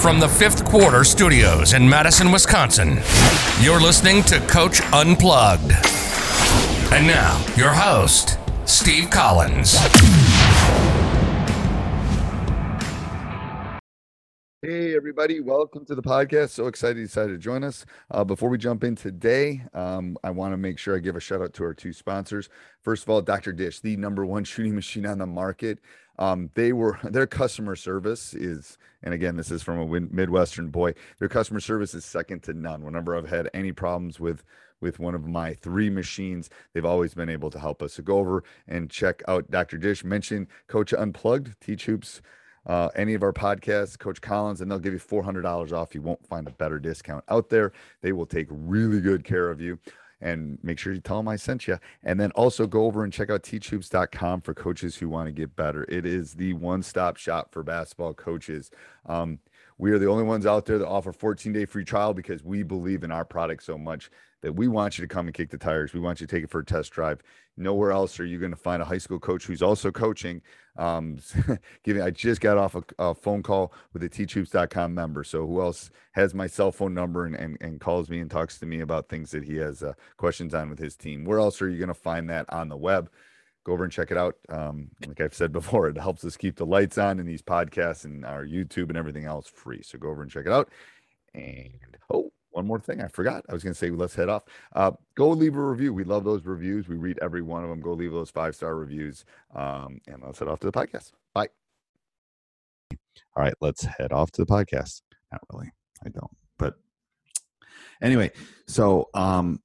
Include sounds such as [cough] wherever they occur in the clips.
From the fifth quarter studios in Madison, Wisconsin, you're listening to Coach Unplugged. And now, your host, Steve Collins. Hey, everybody. Welcome to the podcast. So excited you decided to join us. Uh, before we jump in today, um, I want to make sure I give a shout out to our two sponsors. First of all, Dr. Dish, the number one shooting machine on the market. Um, they were [laughs] their customer service is, and again, this is from a Midwestern boy. Their customer service is second to none. Whenever I've had any problems with with one of my three machines, they've always been able to help us. So go over and check out Dr. Dish. Mention Coach Unplugged, Teach Hoops uh, any of our podcasts, Coach Collins, and they'll give you $400 off. You won't find a better discount out there. They will take really good care of you. And make sure you tell them I sent you. And then also go over and check out teachhoops.com for coaches who want to get better. It is the one stop shop for basketball coaches. Um, we are the only ones out there that offer 14 day free trial because we believe in our product so much that we want you to come and kick the tires. We want you to take it for a test drive. Nowhere else are you going to find a high school coach who's also coaching. Um, [laughs] giving, I just got off a, a phone call with a teachhoops.com member. So who else has my cell phone number and, and, and calls me and talks to me about things that he has uh, questions on with his team? Where else are you going to find that on the web? Go over and check it out. Um, like I've said before, it helps us keep the lights on in these podcasts and our YouTube and everything else free. So go over and check it out. And oh, one more thing I forgot. I was going to say, let's head off. Uh, go leave a review. We love those reviews. We read every one of them. Go leave those five star reviews. Um, and let's head off to the podcast. Bye. All right, let's head off to the podcast. Not really. I don't. But anyway, so um,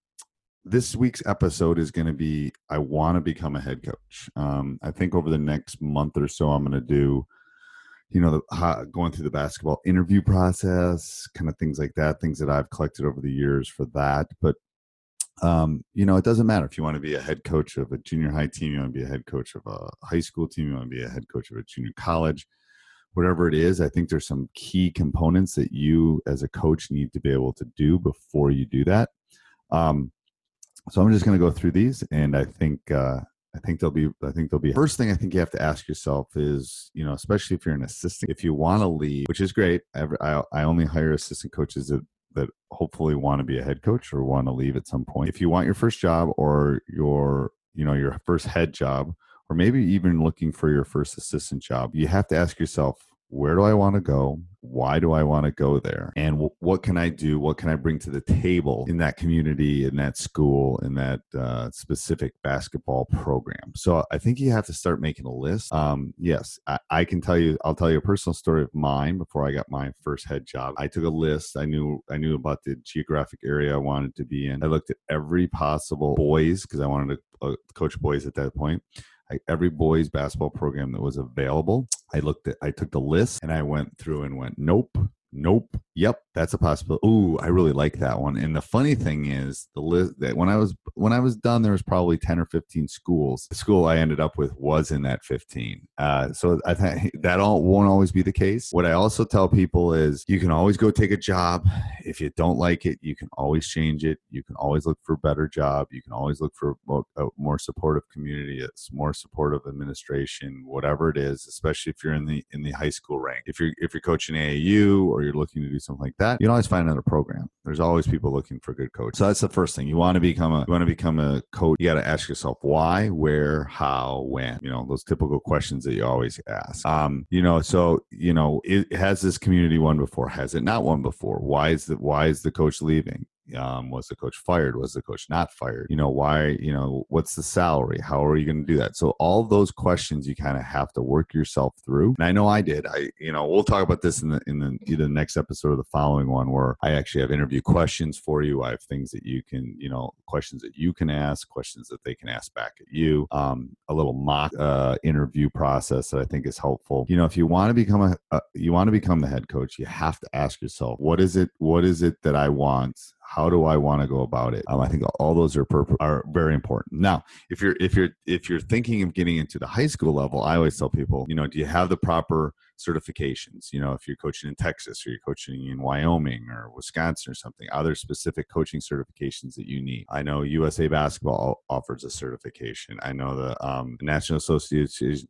this week's episode is going to be I want to become a head coach. Um, I think over the next month or so, I'm going to do you know, the, how, going through the basketball interview process, kind of things like that, things that I've collected over the years for that. But, um, you know, it doesn't matter if you want to be a head coach of a junior high team, you want to be a head coach of a high school team, you want to be a head coach of a junior college, whatever it is. I think there's some key components that you as a coach need to be able to do before you do that. Um, so I'm just going to go through these, and I think uh, I think they'll be I think they'll be first thing I think you have to ask yourself is you know especially if you're an assistant if you want to leave which is great I, I only hire assistant coaches that that hopefully want to be a head coach or want to leave at some point. If you want your first job or your you know your first head job or maybe even looking for your first assistant job you have to ask yourself where do I want to go? Why do I want to go there? And w- what can I do? What can I bring to the table in that community, in that school, in that uh, specific basketball program? So I think you have to start making a list. Um, yes, I, I can tell you. I'll tell you a personal story of mine. Before I got my first head job, I took a list. I knew I knew about the geographic area I wanted to be in. I looked at every possible boys because I wanted to uh, coach boys at that point. I, every boys basketball program that was available. I looked at, I took the list and I went through and went, nope, Nope. Yep, that's a possibility. Ooh, I really like that one. And the funny thing is, the list that when I was when I was done, there was probably ten or fifteen schools. The school I ended up with was in that fifteen. Uh, so I think that all won't always be the case. What I also tell people is, you can always go take a job. If you don't like it, you can always change it. You can always look for a better job. You can always look for a more supportive community, a more supportive administration, whatever it is. Especially if you're in the in the high school rank. If you're if you're coaching AAU or you're looking to do something like that, you can always find another program. There's always people looking for a good coach. So that's the first thing. You want to become a you want to become a coach. You got to ask yourself why, where, how, when. You know those typical questions that you always ask. Um, you know, so you know, it has this community won before? Has it not won before? Why is the why is the coach leaving? Um, was the coach fired was the coach not fired? You know why you know what's the salary? How are you going to do that? So all those questions you kind of have to work yourself through. And i know i did. I you know we'll talk about this in the in the either the next episode or the following one where i actually have interview questions for you. I have things that you can you know questions that you can ask questions that they can ask back at you. Um, a little mock uh, interview process that i think is helpful. You know if you want to become a, a you want to become the head coach you have to ask yourself what is it what is it that i want how do i want to go about it? Um, i think all those are are very important. Now if you're if you're if you're thinking of getting into the high school level i always tell people you know do you have the proper certifications. You know, if you're coaching in Texas or you're coaching in Wyoming or Wisconsin or something, other specific coaching certifications that you need. I know USA Basketball offers a certification. I know the um, National Association,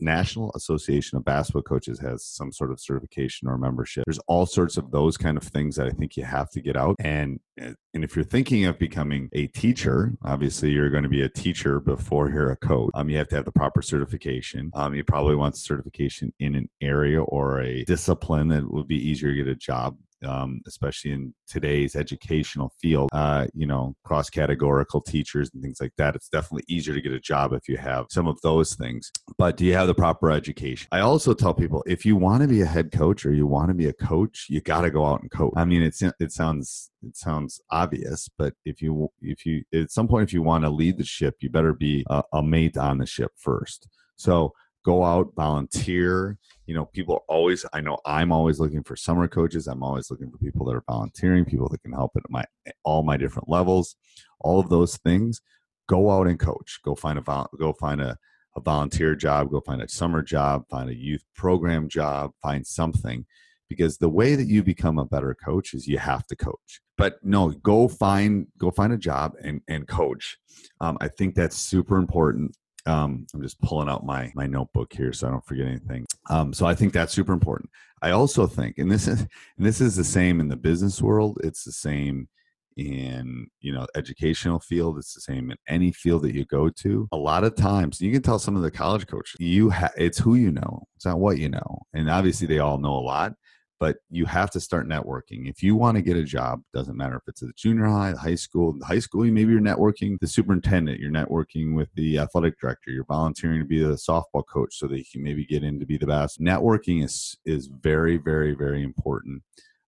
National Association of Basketball Coaches has some sort of certification or membership. There's all sorts of those kind of things that I think you have to get out. And and if you're thinking of becoming a teacher, obviously you're going to be a teacher before you're a coach. Um, you have to have the proper certification. Um, you probably want certification in an area or a discipline that would be easier to get a job um, especially in today's educational field, uh, you know, cross categorical teachers and things like that. It's definitely easier to get a job if you have some of those things. But do you have the proper education? I also tell people if you want to be a head coach or you want to be a coach, you got to go out and coach. I mean, it's it sounds it sounds obvious, but if you if you at some point if you want to lead the ship, you better be a, a mate on the ship first. So go out, volunteer. You know, people always, I know I'm always looking for summer coaches. I'm always looking for people that are volunteering, people that can help at my all my different levels, all of those things. Go out and coach. Go find a go find a, a volunteer job, go find a summer job, find a youth program job, find something. Because the way that you become a better coach is you have to coach. But no, go find go find a job and and coach. Um, I think that's super important um, I'm just pulling out my my notebook here so I don't forget anything. Um, so I think that's super important. I also think, and this is and this is the same in the business world. It's the same in you know educational field. It's the same in any field that you go to. A lot of times, you can tell some of the college coaches you ha- it's who you know. It's not what you know, and obviously they all know a lot but you have to start networking. If you want to get a job, doesn't matter if it's at the junior high, the high school, the high school, maybe you're networking the superintendent, you're networking with the athletic director, you're volunteering to be the softball coach so that you can maybe get in to be the best. Networking is is very, very, very important.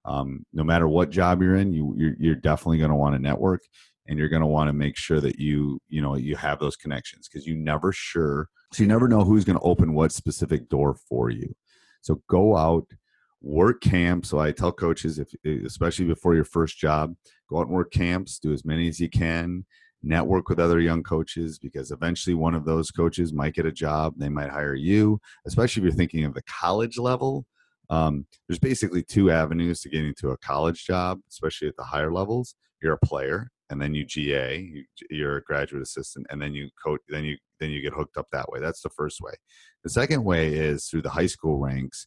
Um, no matter what job you're in, you you're, you're definitely going to want to network, and you're going to want to make sure that you you know you have those connections because you never sure so you never know who's going to open what specific door for you. So go out work camp. So I tell coaches, if especially before your first job, go out and work camps, do as many as you can, network with other young coaches because eventually one of those coaches might get a job. They might hire you, especially if you're thinking of the college level. Um, there's basically two avenues to getting into a college job, especially at the higher levels. You're a player, and then you GA, you're a graduate assistant, and then you coach, then you then you get hooked up that way. That's the first way. The second way is through the high school ranks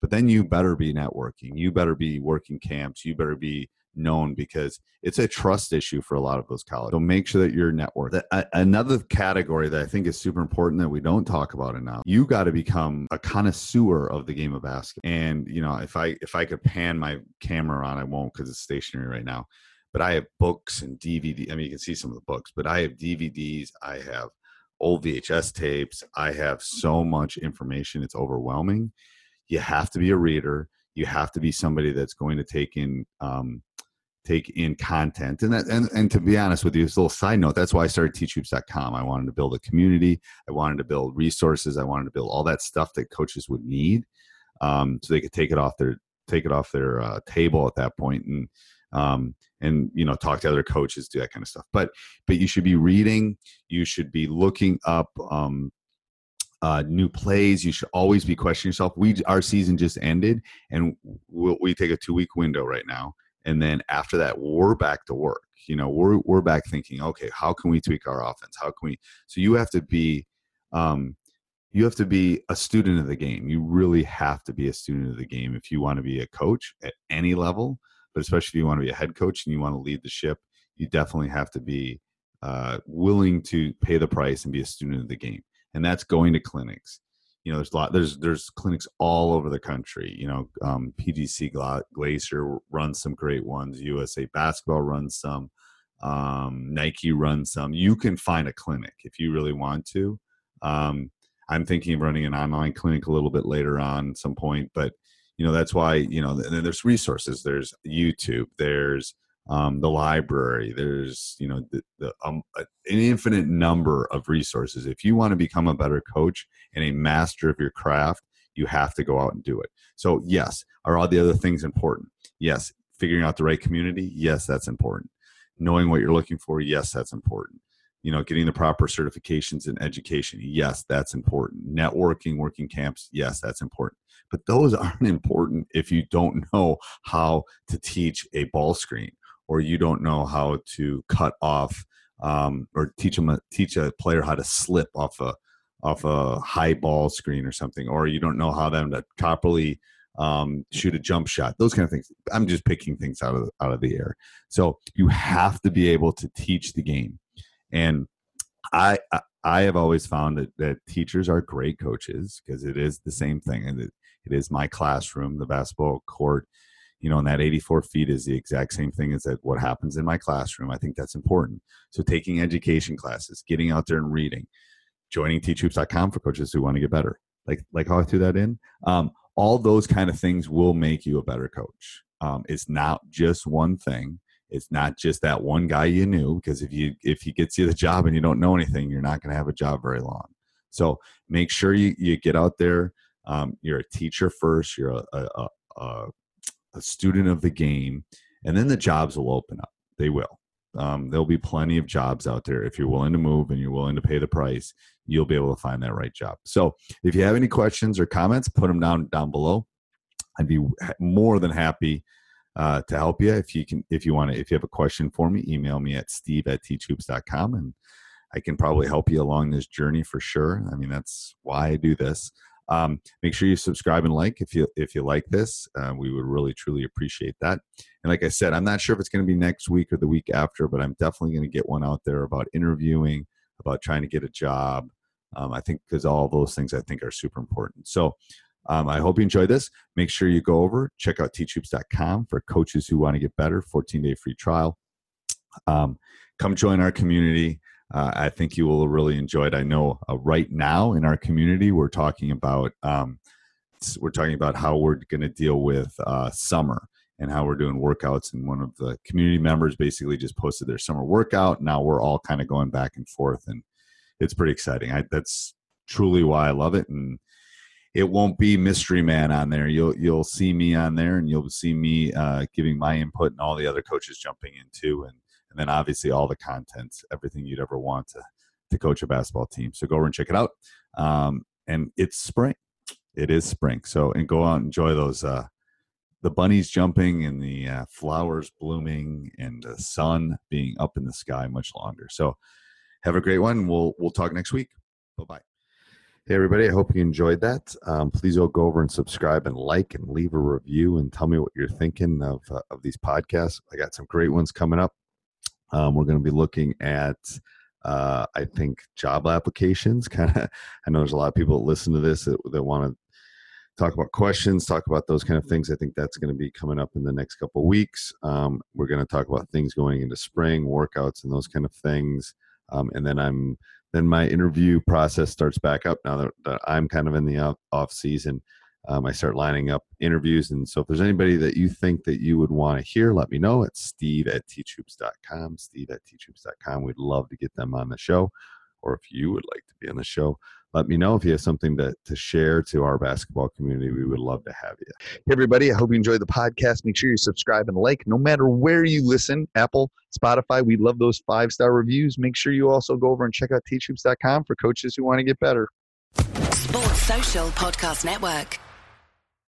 but then you better be networking you better be working camps you better be known because it's a trust issue for a lot of those colleges. So make sure that you're network. Another category that I think is super important that we don't talk about enough. You got to become a connoisseur of the game of basketball. And you know, if I if I could pan my camera on, I won't because it's stationary right now. But I have books and DVD. I mean, you can see some of the books, but I have DVDs. I have old VHS tapes. I have so much information. It's overwhelming. You have to be a reader. You have to be somebody that's going to take in um, take in content. And that and, and to be honest with you, this little side note, that's why I started teachhoops.com. I wanted to build a community. I wanted to build resources. I wanted to build all that stuff that coaches would need. Um, so they could take it off their take it off their uh, table at that point and um, and you know talk to other coaches do that kind of stuff but but you should be reading you should be looking up um, uh, new plays. You should always be questioning yourself. We our season just ended, and we'll, we take a two week window right now, and then after that, we're back to work. You know, we're we're back thinking, okay, how can we tweak our offense? How can we? So you have to be, um, you have to be a student of the game. You really have to be a student of the game if you want to be a coach at any level but especially if you want to be a head coach and you want to lead the ship, you definitely have to be uh, willing to pay the price and be a student of the game. And that's going to clinics. You know, there's a lot. There's there's clinics all over the country. You know, um, PGC Glazier runs some great ones. USA Basketball runs some. Um, Nike runs some. You can find a clinic if you really want to. Um, I'm thinking of running an online clinic a little bit later on some point, but you know that's why you know there's resources there's youtube there's um, the library there's you know the, the um, an infinite number of resources. If you want to become a better coach and a master of your craft you have to go out and do it. So yes are all the other things important? Yes figuring out the right community? Yes that's important. Knowing what you're looking for? Yes that's important. You know getting the proper certifications and education? Yes that's important. Networking working camps? Yes that's important. But those [laughs] aren't important if you don't know how to teach a ball screen or you don't know how to cut off um, or teach them a, teach a player how to slip off a off a high ball screen or something or you don't know how them to properly um, shoot a jump shot those kind of things. I'm just picking things out of out of the air. So you have to be able to teach the game. And i i have always found that, that teachers are great coaches because it is the same thing and it, it is my classroom, the basketball court, you know, and that 84 feet is the exact same thing as that what happens in my classroom. I think that's important. So taking education classes, getting out there and reading, joining teachhoops.com for coaches who want to get better. Like like how I threw that in. Um, all those kind of things will make you a better coach. Um, it's not just one thing. It's not just that one guy you knew because if you if he gets you the job and you don't know anything, you're not going to have a job very long. So make sure you you get out there um, you're a teacher first you're a, a, a, a, student of the game and then the jobs will open up. They will. Um, there'll be plenty of jobs out there. If you're willing to move and you're willing to pay the price you'll be able to find that right job. So if you have any questions or comments put them down down below. I'd be more than happy uh, to help you. If you can if you want to if you have a question for me email me at steve at teachhoops.com and i can probably help you along this journey for sure. I mean that's why i do this um, make sure you subscribe and like if you if you like this. Uh, we would really truly appreciate that. And like I said, I'm not sure if it's going to be next week or the week after, but I'm definitely going to get one out there about interviewing, about trying to get a job. Um, I think because all those things I think are super important. So um, I hope you enjoyed this. Make sure you go over, check out teachhoops.com for coaches who want to get better, 14 day free trial. Um, come join our community uh, I think you will really enjoy it. I know uh, right now in our community, we're talking about um, we're talking about how we're going to deal with uh, summer and how we're doing workouts. And one of the community members basically just posted their summer workout. Now we're all kind of going back and forth, and it's pretty exciting. I, that's truly why I love it, and it won't be mystery man on there. You'll you'll see me on there, and you'll see me uh, giving my input, and all the other coaches jumping in too, and and then obviously all the content, everything you'd ever want to to coach a basketball team. So go over and check it out. Um, and it's spring. It is spring. So and go out and enjoy those uh, the bunnies jumping and the uh, flowers blooming and the sun being up in the sky much longer. So have a great one. We'll we'll talk next week. Bye bye. Hey, everybody. I hope you enjoyed that. Um, please go over and subscribe and like and leave a review and tell me what you're thinking of, uh, of these podcasts. I got some great ones coming up. Um, we're going to be looking at, uh, I think, job applications. [laughs] Kind of, I know there's a lot of people that listen to this that, that want to talk about questions, talk about those kind of things. I think that's going to be coming up in the next couple weeks. Um, we're going to talk about things going into spring, workouts, and those kind of things. Um, and then I'm then my interview process starts back up now that, that I'm kind of in the off, off season. Um, I start lining up interviews. And so if there's anybody that you think that you would want to hear, let me know. It's steve at teachhoops.com, steve at teachhoops.com. We'd love to get them on the show. Or if you would like to be on the show, let me know if you have something to, to share to our basketball community. We would love to have you. Hey, everybody. I hope you enjoyed the podcast. Make sure you subscribe and like no matter where you listen Apple, Spotify. We love those five star reviews. Make sure you also go over and check out teachhoops.com for coaches who want to get better. Sports Social Podcast Network.